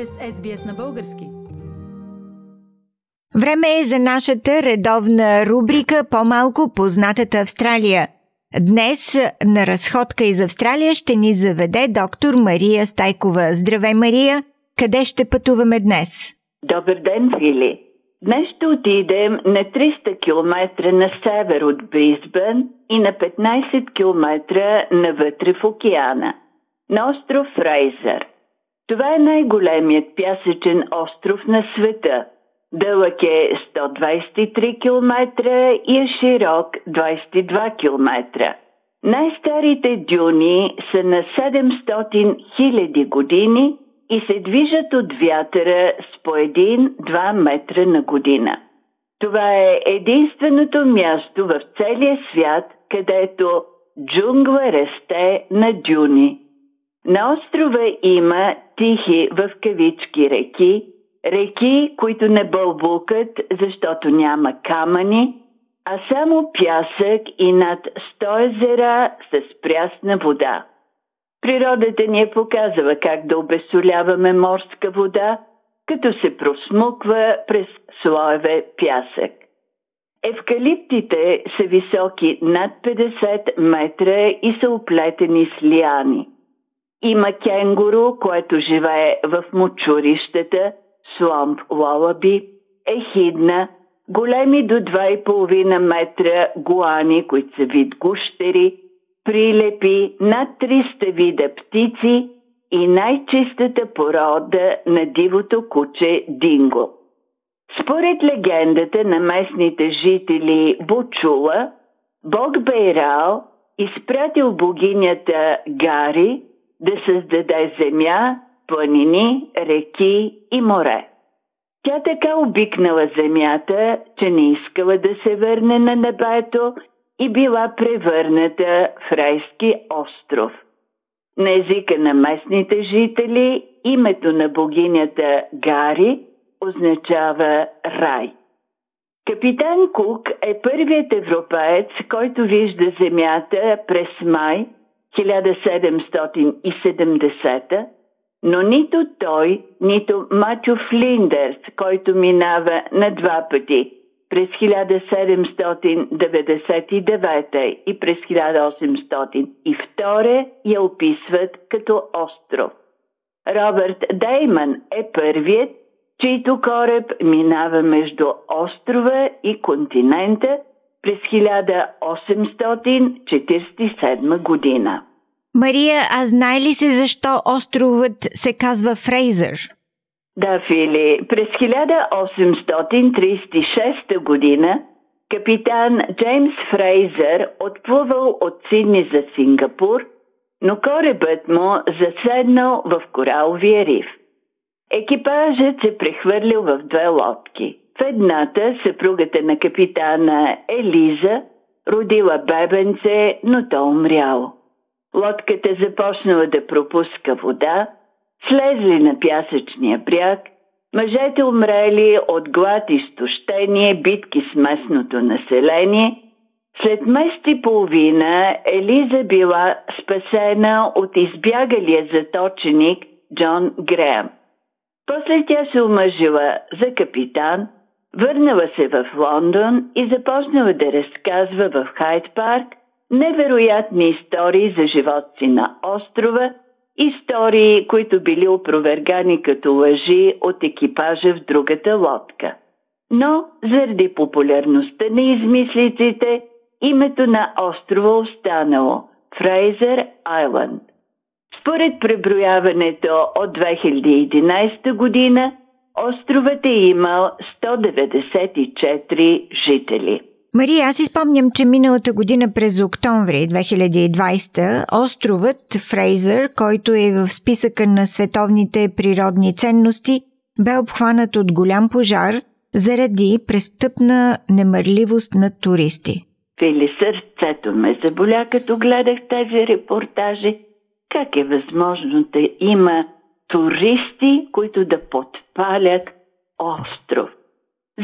сте с SBS на български. Време е за нашата редовна рубрика По-малко познатата Австралия. Днес на разходка из Австралия ще ни заведе доктор Мария Стайкова. Здравей, Мария! Къде ще пътуваме днес? Добър ден, Фили! Днес ще отидем на 300 км на север от Бризбън и на 15 км навътре в океана, на остров Фрейзър. Това е най-големият пясъчен остров на света. Дълъг е 123 км и е широк 22 км. Най-старите дюни са на 700 000 години и се движат от вятъра с по 1-2 метра на година. Това е единственото място в целия свят, където джунгла расте на дюни. На острова има тихи в кавички реки, реки, които не бълбукат, защото няма камъни, а само пясък и над 100 езера с прясна вода. Природата ни е показва как да обесоляваме морска вода, като се просмуква през слоеве пясък. Евкалиптите са високи над 50 метра и са оплетени с лиани. Има кенгуру, което живее в мочурищата, сломп лолаби, ехидна, големи до 2,5 метра гуани, които са вид гущери, прилепи над 300 вида птици и най-чистата порода на дивото куче Динго. Според легендата на местните жители Бучула, бог Бейрал изпратил богинята Гари да създаде земя, планини, реки и море. Тя така обикнала земята, че не искала да се върне на небето и била превърната в райски остров. На езика на местните жители името на богинята Гари означава рай. Капитан Кук е първият европеец, който вижда земята през май 1770 но нито той, нито Мачо Флиндерс, който минава на два пъти през 1799 и през 1802 я описват като остров. Робърт Дейман е първият, чийто кораб минава между острова и континента през 1847 година. Мария, а знае ли се защо островът се казва Фрейзър? Да, Фили. През 1836 година капитан Джеймс Фрейзър отплувал от Сидни за Сингапур, но корабът му заседнал в кораловия риф. Екипажът се прехвърлил в две лодки. В едната съпругата на капитана Елиза родила бебенце, но то умряло. Лодката започнала да пропуска вода, слезли на пясъчния бряг, мъжете умрели от глад и стощение, битки с местното население. След месец и половина Елиза била спасена от избягалия заточеник Джон Греъм. После тя се омъжила за капитан, върнала се в Лондон и започнала да разказва в Хайд парк невероятни истории за животци на острова, истории, които били опровергани като лъжи от екипажа в другата лодка. Но заради популярността на измислиците, името на острова останало – Фрейзер Айланд. Според преброяването от 2011 година, островът е имал 194 жители. Мария, аз изпомням, че миналата година през октомври 2020 островът Фрейзър, който е в списъка на световните природни ценности, бе обхванат от голям пожар заради престъпна немърливост на туристи. Фили, сърцето ме заболя, като гледах тези репортажи. Как е възможно да има туристи, които да подпалят остров?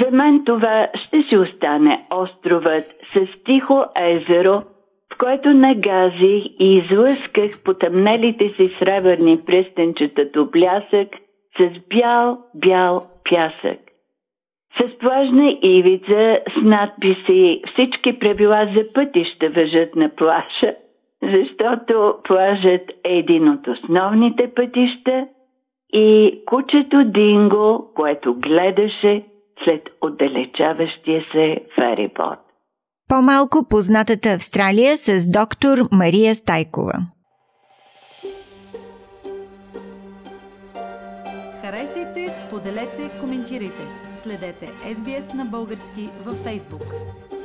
За мен това ще си остане островът с тихо езеро, в което нагазих и излъсках потъмнелите си сребърни пръстенчета до блясък с бял-бял пясък. С плажна ивица с надписи всички правила за пътища въжат на плаша, защото плажът е един от основните пътища и кучето Динго, което гледаше след отдалечаващия се ферибот. По-малко познатата Австралия с доктор Мария Стайкова. Харесайте, споделете, коментирайте. Следете SBS на български във Facebook.